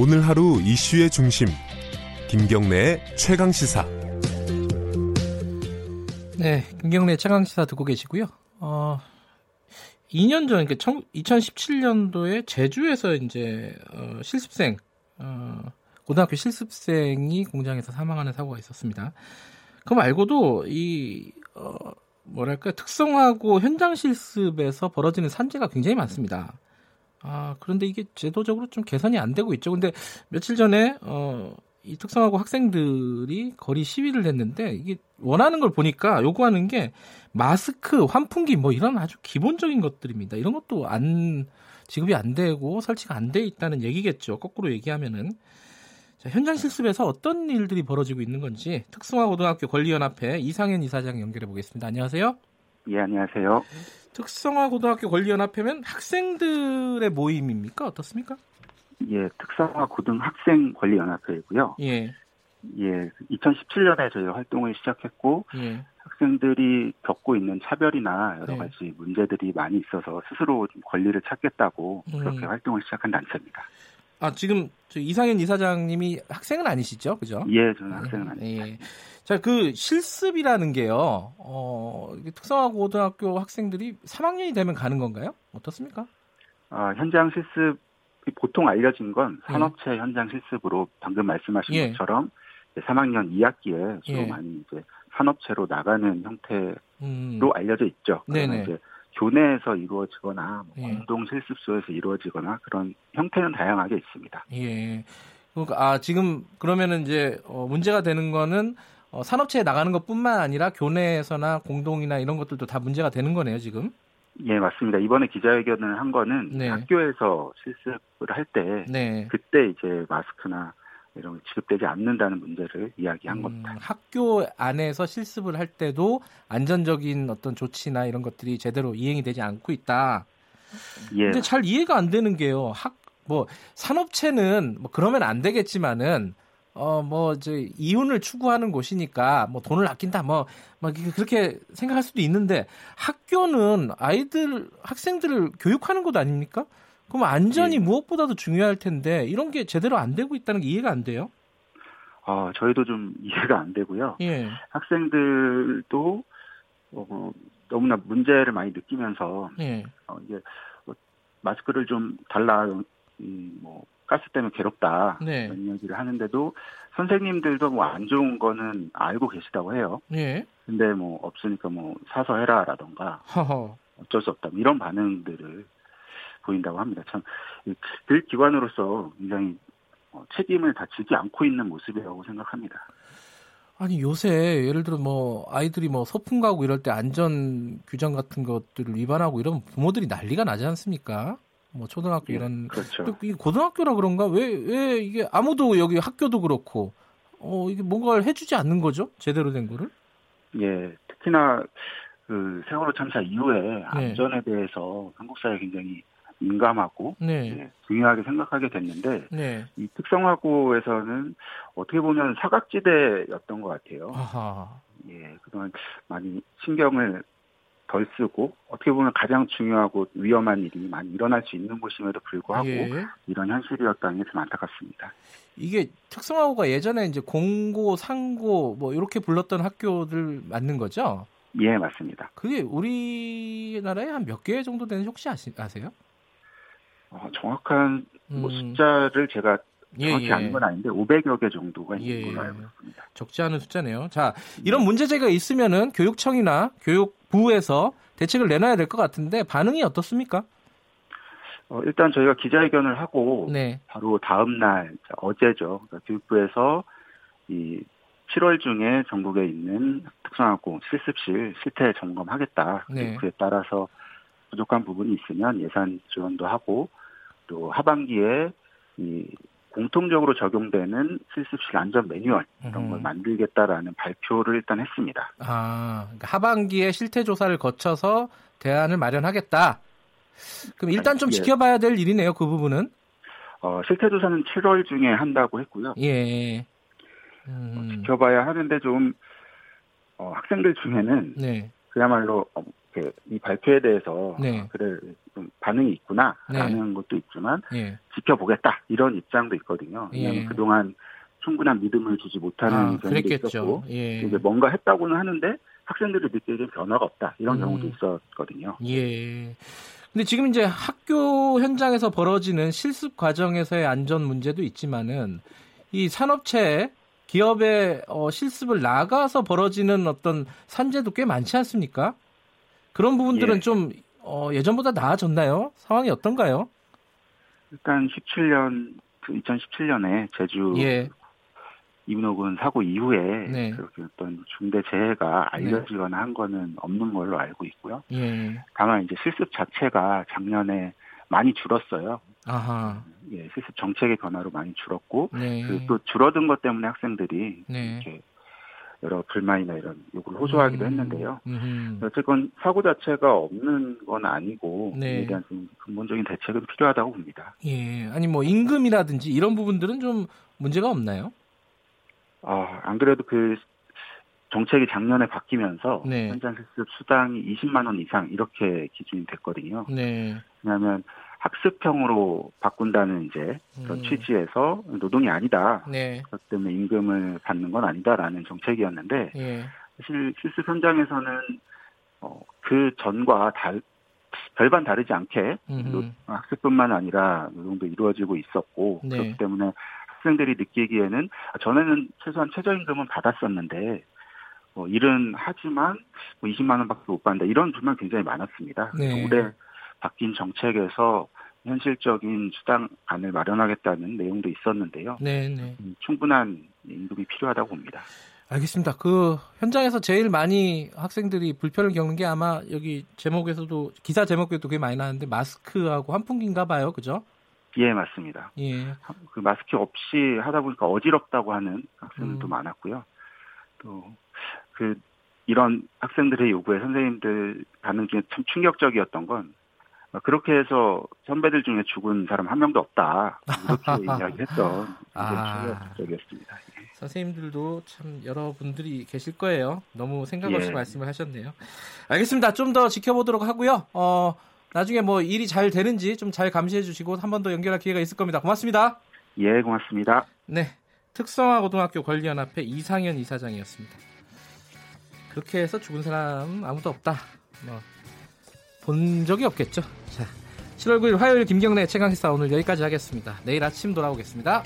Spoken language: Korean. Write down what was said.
오늘 하루 이슈의 중심 김경래의 최강 시사. 네, 김경래 최강 시사 듣고 계시고요. 어, 2년 전, 그러니까 2017년도에 제주에서 이제 어, 실습생, 어, 고등학교 실습생이 공장에서 사망하는 사고가 있었습니다. 그 말고도 이 어, 뭐랄까 특성화고 현장 실습에서 벌어지는 산재가 굉장히 많습니다. 아 그런데 이게 제도적으로 좀 개선이 안 되고 있죠. 근데 며칠 전에 어, 이 특성화고 학생들이 거리 시위를 했는데 이게 원하는 걸 보니까 요구하는 게 마스크, 환풍기 뭐 이런 아주 기본적인 것들입니다. 이런 것도 안 지급이 안 되고 설치가 안 돼 있다는 얘기겠죠. 거꾸로 얘기하면은 자, 현장 실습에서 어떤 일들이 벌어지고 있는 건지 특성화고등학교 권리연합회 이상현 이사장 연결해 보겠습니다. 안녕하세요. 예, 안녕하세요. 특성화 고등학교 권리연합회면 학생들의 모임입니까? 어떻습니까? 예, 특성화 고등학생 권리연합회이고요. 예. 예, 2017년에 저희 활동을 시작했고 예. 학생들이 겪고 있는 차별이나 여러 네. 가지 문제들이 많이 있어서 스스로 좀 권리를 찾겠다고 음. 그렇게 활동을 시작한 단체입니다. 아, 지금 저 이상현 이사장님이 학생은 아니시죠? 그죠? 예, 저는 학생은 아닙니다. 예. 자, 그 실습이라는 게요. 어, 이게 특성화 고등학교 학생들이 3학년이 되면 가는 건가요? 어떻습니까? 아, 현장 실습이 보통 알려진 건 산업체 현장 실습으로 방금 말씀하신 예. 것처럼 이제 3학년 2학기에 주로 예. 많이 이제 산업체로 나가는 형태로 음. 알려져 있죠. 네네. 이제 교내에서 이루어지거나 뭐 예. 공동 실습소에서 이루어지거나 그런 형태는 다양하게 있습니다. 예. 그러니까 아 지금 그러면은 이제 어, 문제가 되는 거는 어, 산업체에 나가는 것뿐만 아니라 교내에서나 공동이나 이런 것들도 다 문제가 되는 거네요 지금. 예, 맞습니다. 이번에 기자회견을 한 거는 네. 학교에서 실습을 할때 네. 그때 이제 마스크나 이런 게 지급되지 않는다는 문제를 이야기한 음, 겁니다. 학교 안에서 실습을 할 때도 안전적인 어떤 조치나 이런 것들이 제대로 이행이 되지 않고 있다. 예, 근데 잘 이해가 안 되는 게요. 학 뭐 산업체는 뭐 그러면 안 되겠지만은 어뭐 이제 이윤을 추구하는 곳이니까 뭐 돈을 아낀다 뭐막 그렇게 생각할 수도 있는데 학교는 아이들 학생들을 교육하는 곳 아닙니까? 그럼 안전이 예. 무엇보다도 중요할 텐데 이런 게 제대로 안 되고 있다는 게 이해가 안 돼요. 어, 저희도 좀 이해가 안 되고요. 예. 학생들도 어, 너무나 문제를 많이 느끼면서 예. 어, 이제 뭐 마스크를 좀 달라, 음, 뭐 가스 때문에 괴롭다 네. 이런 얘기를 하는데도 선생님들도 뭐 안 좋은 거는 알고 계시다고 해요. 예. 근데 뭐 없으니까 뭐 사서 해라라던가 허허. 어쩔 수 없다 뭐 이런 반응들을 보인다고 합니다. 참그 기관으로서 굉장히 어, 책임을 다 지지 않고 있는 모습이라고 생각합니다. 아니 요새 예를 들어 뭐 아이들이 뭐 소풍 가고 이럴 때 안전 규정 같은 것들을 위반하고 이러면 부모들이 난리가 나지 않습니까? 뭐 초등학교 예, 이런 그렇죠. 또 이게 고등학교라 그런가 왜왜 이게 아무도 여기 학교도 그렇고 어 이게 뭔가를 해주지 않는 거죠 제대로 된 거를 예, 특히나 그 세월호 참사 네. 이후에 안전에 대해서 한국 사회 굉장히 민감하고 네 예, 중요하게 생각하게 됐는데 네. 이 특성화고에서는 어떻게 보면 사각지대였던 것 같아요. 아하 예, 그동안 많이 신경을 덜 쓰고 어떻게 보면 가장 중요하고 위험한 일이 많이 일어날 수 있는 곳임에도 불구하고 예. 이런 현실이었다는 게 좀 안타깝습니다. 이게 특성화고가 예전에 이제 공고 상고 뭐 이렇게 불렀던 학교들 맞는 거죠? 예, 맞습니다. 그게 우리나라에 한 몇 개 정도 되는지 혹시 아시, 아세요? 어, 정확한 뭐 음. 숫자를 제가 예, 정확히 예. 아는 건 아닌데 500여 개 정도가 있는 예, 걸로 예. 알고 있습니다. 적지 않은 숫자네요. 자, 이런 문제제가 있으면은 교육청이나 교육부에서 대책을 내놔야 될 것 같은데 반응이 어떻습니까? 어, 일단 저희가 기자회견을 하고 네. 바로 다음 날 어제죠. 그러니까 교육부에서 이 7월 중에 전국에 있는 특성화고 실습실 실태 점검하겠다. 네. 그에 따라서 부족한 부분이 있으면 예산 지원도 하고 또 하반기에 이 공통적으로 적용되는 실습실 안전 매뉴얼 이런 걸 음. 만들겠다라는 발표를 일단 했습니다. 아, 그러니까 하반기에 실태 조사를 거쳐서 대안을 마련하겠다. 그럼 일단 좀 예. 지켜봐야 될 일이네요. 그 부분은. 어, 실태 조사는 7월 중에 한다고 했고요. 예. 어, 음, 지켜봐야 하는데 좀 어, 학생들 중에는 네. 그 그야말로 어, 그, 이 발표에 대해서 네. 그래 좀 반응이 있구나라는 네. 것도 있지만 예. 지켜보겠다 이런 입장도 있거든요. 왜냐하면 예. 그동안 충분한 믿음을 주지 못하는 아, 경우도 그랬겠죠. 있었고 예. 이제 뭔가 했다고는 하는데 학생들이 느끼기엔 변화가 없다 이런 음. 경우도 있었거든요. 예. 근데 지금 이제 학교 현장에서 벌어지는 실습 과정에서의 안전 문제도 있지만은 이 산업체 기업의 어, 실습을 나가서 벌어지는 어떤 산재도 꽤 많지 않습니까? 그런 부분들은 예. 좀 어, 예전보다 나아졌나요? 상황이 어떤가요? 일단 17년 그 2017년에 제주 예. 이문호군 사고 이후에 네. 그렇게 어떤 중대 재해가 알려지거나 한 거는 없는 걸로 알고 있고요. 예. 다만 이제 실습 자체가 작년에 많이 줄었어요. 아하. 예, 실습 정책의 변화로 많이 줄었고 네. 그리고 또 줄어든 것 때문에 학생들이 네. 이렇게 여러 불만이나 이런 요구를 호소하기도 음. 했는데요. 음흠. 어쨌건 사고 자체가 없는 건 아니고 네. 이에 대한 좀 근본적인 대책은 필요하다고 봅니다. 예. 아니 뭐 임금이라든지 이런 부분들은 좀 문제가 없나요? 아, 안 그래도 그 정책이 작년에 바뀌면서 네. 현장 실습 수당이 20만 원 이상 이렇게 기준이 됐거든요. 네. 왜냐하면 학습형으로 바꾼다는 이제 그런 음. 취지에서 노동이 아니다. 네. 그렇기 때문에 임금을 받는 건 아니다라는 정책이었는데 예. 사실 실습 현장에서는 어, 그 전과 달, 별반 다르지 않게. 노- 학습뿐만 아니라 노동도 이루어지고 있었고 네. 그렇기 때문에 학생들이 느끼기에는 아, 전에는 최소한 최저임금은 받았었는데 뭐 일은 하지만 뭐 20만 원밖에 못 받는다 이런 불만 굉장히 많았습니다. 네. 올해 바뀐 정책에서 현실적인 수당안을 마련하겠다는 내용도 있었는데요. 네, 네. 음, 충분한 임금이 필요하다고 봅니다. 알겠습니다. 그 현장에서 제일 많이 학생들이 불편을 겪는 게 아마 여기 제목에서도 기사 제목에도 그게 많이 나왔는데 마스크하고 환풍기인가 봐요. 그죠? 예, 맞습니다. 예. 그 마스크 없이 하다 보니까 어지럽다고 하는 학생들도 음. 많았고요. 또 그 이런 학생들의 요구에 선생님들 반응 중에 참 충격적이었던 건 어, 그렇게 해서 선배들 중에 죽은 사람 한 명도 없다 이렇게 이야기했던 아. 굉장히 충격적이었습니다. 예. 선생님들도 참 여러분들이 계실 거예요. 너무 생각 없이 예. 말씀을 하셨네요. 알겠습니다. 좀 더 지켜보도록 하고요. 어, 나중에 뭐 일이 잘 되는지 좀 잘 감시해 주시고 한 번 더 연결할 기회가 있을 겁니다. 고맙습니다. 예, 고맙습니다. 네. 특성화 고등학교 권리연합회 이상현 이사장이었습니다. 그렇게 해서 죽은 사람 아무도 없다. 뭐, 본 적이 없겠죠. 자, 7월 9일 화요일 김경래 최강시사 오늘 여기까지 하겠습니다. 내일 아침 돌아오겠습니다.